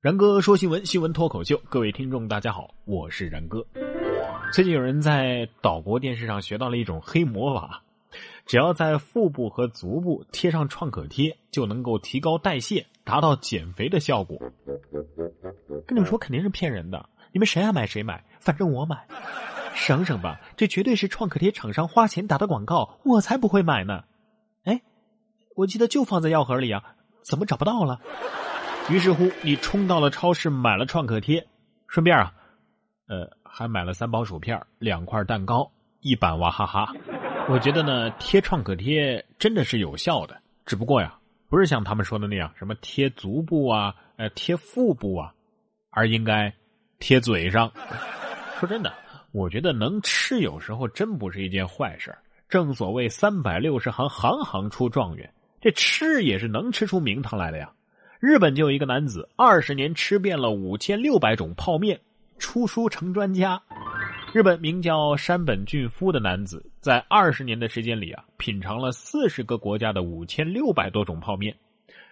然哥说新闻，新闻脱口秀，各位听众大家好，我是然哥。最近有人在岛国电视上学到了一种黑魔法，只要在腹部和足部贴上创可贴，就能够提高代谢，达到减肥的效果。跟你们说肯定是骗人的，你们谁爱买谁买，反正我买。省省吧，这绝对是创可贴厂商花钱打的广告，我才不会买呢。哎，我记得就放在药盒里啊，怎么找不到了？于是乎，你冲到了超市买了创可贴，顺便啊，呃，还买了三包薯片、两块蛋糕、一板娃哈哈。我觉得呢，贴创可贴真的是有效的，只不过呀，不是像他们说的那样，什么贴足部啊，呃，贴腹部啊，而应该贴嘴上。说真的，我觉得能吃有时候真不是一件坏事。正所谓三百六十行，行行出状元，这吃也是能吃出名堂来的呀。日本就有一个男子，二十年吃遍了五千六百种泡面，出书成专家。日本名叫山本俊夫的男子，在二十年的时间里啊，品尝了四十个国家的五千六百多种泡面。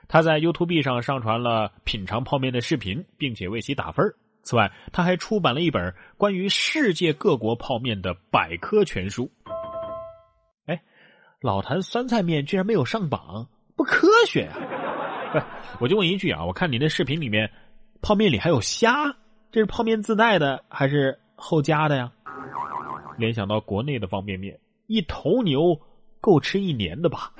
他在 YouTube 上上传了品尝泡面的视频，并且为其打分。此外，他还出版了一本关于世界各国泡面的百科全书。哎，老坛酸菜面居然没有上榜，不科学呀！我就问一句啊，我看你那视频里面，泡面里还有虾，这是泡面自带的还是后加的呀？联想到国内的方便面，一头牛够吃一年的吧？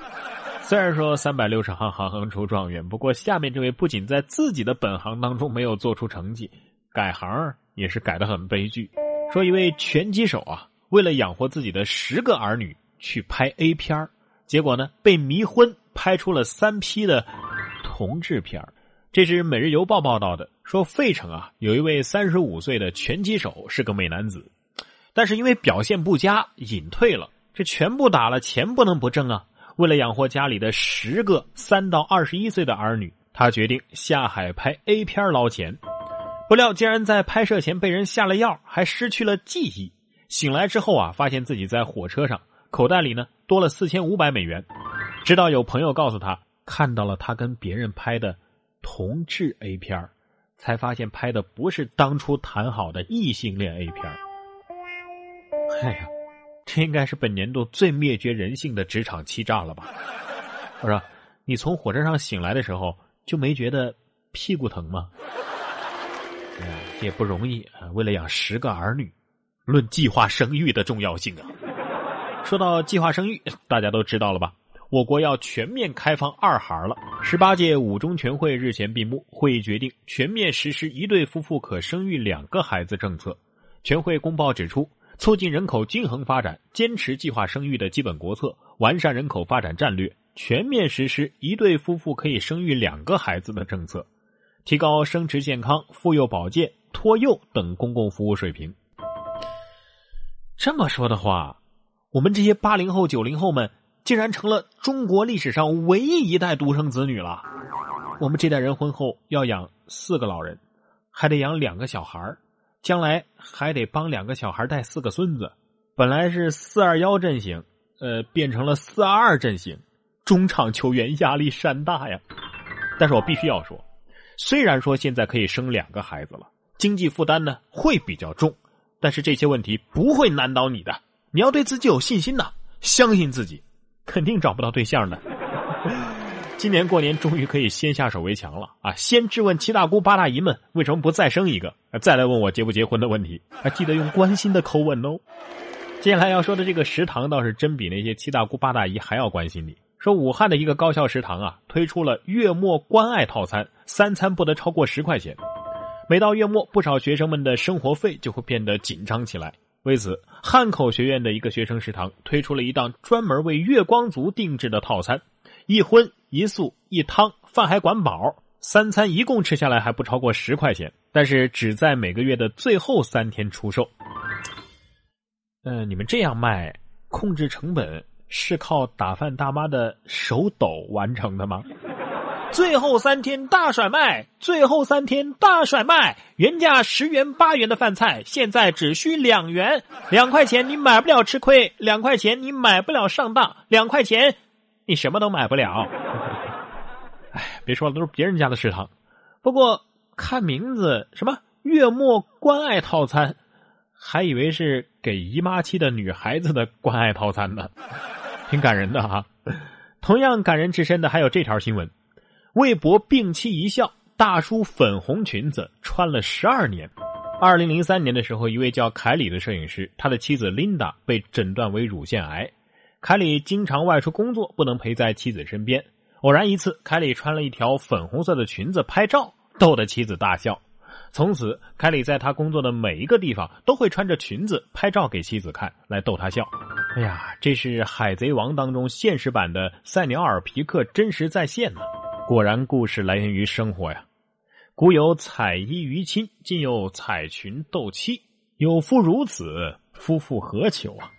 虽然说三百六十行，行行出状元，不过下面这位不仅在自己的本行当中没有做出成绩，改行也是改的很悲剧。说一位拳击手啊，为了养活自己的十个儿女去拍 A 片结果呢被迷昏，拍出了三批的。同志片这是《每日邮报》报道的，说费城啊有一位三十五岁的拳击手是个美男子，但是因为表现不佳隐退了。这全部打了，钱不能不挣啊！为了养活家里的十个三到二十一岁的儿女，他决定下海拍 A 片捞钱。不料竟然在拍摄前被人下了药，还失去了记忆。醒来之后啊，发现自己在火车上，口袋里呢多了四千五百美元。直到有朋友告诉他。看到了他跟别人拍的同志 A 片才发现拍的不是当初谈好的异性恋 A 片哎呀，这应该是本年度最灭绝人性的职场欺诈了吧？我说，你从火车上醒来的时候就没觉得屁股疼吗？也不容易啊！为了养十个儿女，论计划生育的重要性啊！说到计划生育，大家都知道了吧？我国要全面开放二孩了。十八届五中全会日前闭幕，会议决定全面实施一对夫妇可生育两个孩子政策。全会公报指出，促进人口均衡发展，坚持计划生育的基本国策，完善人口发展战略，全面实施一对夫妇可以生育两个孩子的政策，提高生殖健康、妇幼保健、托幼等公共服务水平。这么说的话，我们这些八零后、九零后们。竟然成了中国历史上唯一一代独生子女了。我们这代人婚后要养四个老人，还得养两个小孩将来还得帮两个小孩带四个孙子。本来是四二幺阵型，呃，变成了四二二阵型，中场球员压力山大呀。但是我必须要说，虽然说现在可以生两个孩子了，经济负担呢会比较重，但是这些问题不会难倒你的。你要对自己有信心呐，相信自己。肯定找不到对象的。今年过年终于可以先下手为强了啊！先质问七大姑八大姨们为什么不再生一个，再来问我结不结婚的问题，还记得用关心的口吻哦。接下来要说的这个食堂倒是真比那些七大姑八大姨还要关心你。说武汉的一个高校食堂啊，推出了月末关爱套餐，三餐不得超过十块钱。每到月末，不少学生们的生活费就会变得紧张起来。为此，汉口学院的一个学生食堂推出了一档专门为月光族定制的套餐：一荤一素一汤，饭还管饱，三餐一共吃下来还不超过十块钱。但是只在每个月的最后三天出售。呃，你们这样卖，控制成本是靠打饭大妈的手抖完成的吗？最后三天大甩卖！最后三天大甩卖！原价十元八元的饭菜，现在只需两元，两块钱你买不了吃亏，两块钱你买不了上当，两块钱你什么都买不了。哎，别说了，都是别人家的食堂。不过看名字什么月末关爱套餐，还以为是给姨妈期的女孩子的关爱套餐呢，挺感人的哈。同样感人至深的还有这条新闻：微博病妻一笑，大叔粉红裙子穿了十二年。二零零三年的时候，一位叫凯里的摄影师，他的妻子琳达被诊断为乳腺癌。凯里经常外出工作，不能陪在妻子身边。偶然一次，凯里穿了一条粉红色的裙子拍照，逗得妻子大笑。从此，凯里在他工作的每一个地方都会穿着裙子拍照给妻子看，来逗他笑。哎呀，这是《海贼王》当中现实版的塞纽尔皮克真实再现呢。果然，故事来源于生活呀。古有彩衣娱亲，今有彩裙斗妻。有夫如此，夫复何求啊？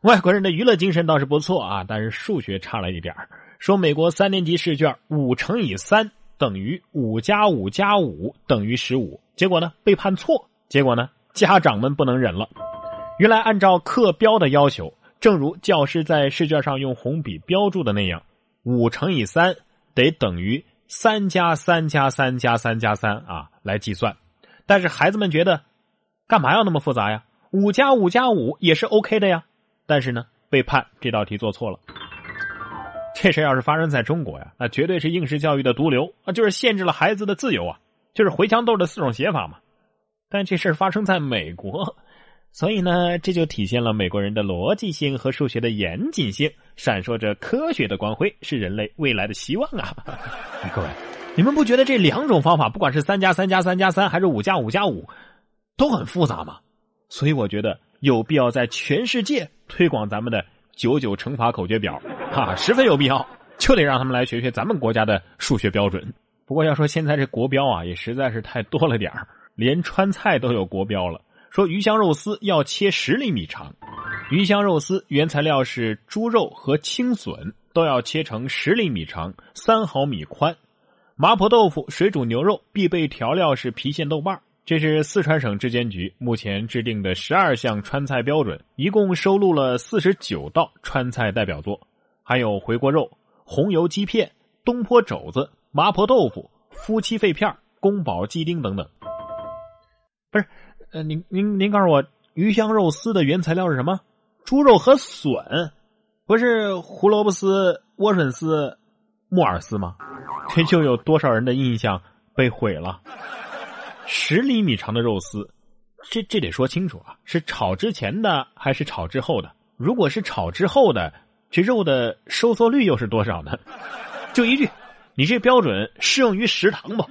外国人的娱乐精神倒是不错啊，但是数学差了一点说美国三年级试卷五乘以三等于五加五加五等于十五，结果呢被判错。结果呢家长们不能忍了。原来按照课标的要求，正如教师在试卷上用红笔标注的那样，五乘以三得等于。三加三加三加三加三啊，来计算。但是孩子们觉得，干嘛要那么复杂呀？五加五加五也是 OK 的呀。但是呢，被判这道题做错了。这事要是发生在中国呀，那绝对是应试教育的毒瘤啊，就是限制了孩子的自由啊，就是回墙豆的四种写法嘛。但这事发生在美国。所以呢，这就体现了美国人的逻辑性和数学的严谨性，闪烁着科学的光辉，是人类未来的希望啊！各位，你们不觉得这两种方法，不管是三加三加三加三，还是五加五加五，都很复杂吗？所以我觉得有必要在全世界推广咱们的九九乘法口诀表，哈，十分有必要，就得让他们来学学咱们国家的数学标准。不过要说现在这国标啊，也实在是太多了点连川菜都有国标了。说鱼香肉丝要切十厘米长，鱼香肉丝原材料是猪肉和青笋，都要切成十厘米长、三毫米宽。麻婆豆腐、水煮牛肉必备调料是郫县豆瓣这是四川省质监局目前制定的十二项川菜标准，一共收录了四十九道川菜代表作，还有回锅肉、红油鸡片、东坡肘子、麻婆豆腐、夫妻肺片、宫保鸡丁等等。不是。呃，您您您告诉我，鱼香肉丝的原材料是什么？猪肉和笋，不是胡萝卜丝、莴笋丝、木耳丝吗？这就有多少人的印象被毁了？十厘米长的肉丝，这这得说清楚啊，是炒之前的还是炒之后的？如果是炒之后的，这肉的收缩率又是多少呢？就一句，你这标准适用于食堂不？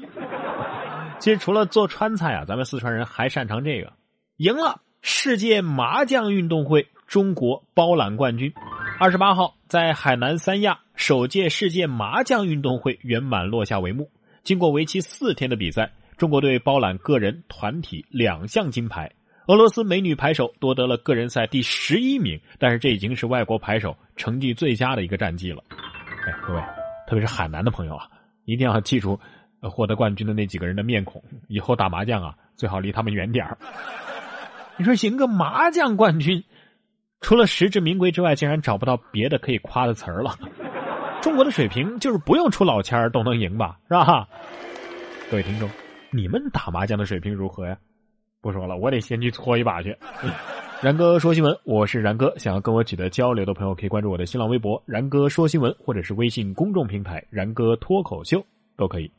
其实除了做川菜啊，咱们四川人还擅长这个。赢了世界麻将运动会中国包揽冠军。二十八号在海南三亚，首届世界麻将运动会圆满落下帷幕。经过为期四天的比赛，中国队包揽个人、团体两项金牌。俄罗斯美女牌手夺得了个人赛第十一名，但是这已经是外国牌手成绩最佳的一个战绩了。哎，各位，特别是海南的朋友啊，一定要记住。获得冠军的那几个人的面孔，以后打麻将啊，最好离他们远点儿。你说赢个麻将冠军，除了实至名归之外，竟然找不到别的可以夸的词儿了。中国的水平就是不用出老千儿都能赢吧，是吧？各位听众，你们打麻将的水平如何呀？不说了，我得先去搓一把去。然哥说新闻，我是然哥。想要跟我取得交流的朋友，可以关注我的新浪微博“然哥说新闻”，或者是微信公众平台“然哥脱口秀”，都可以。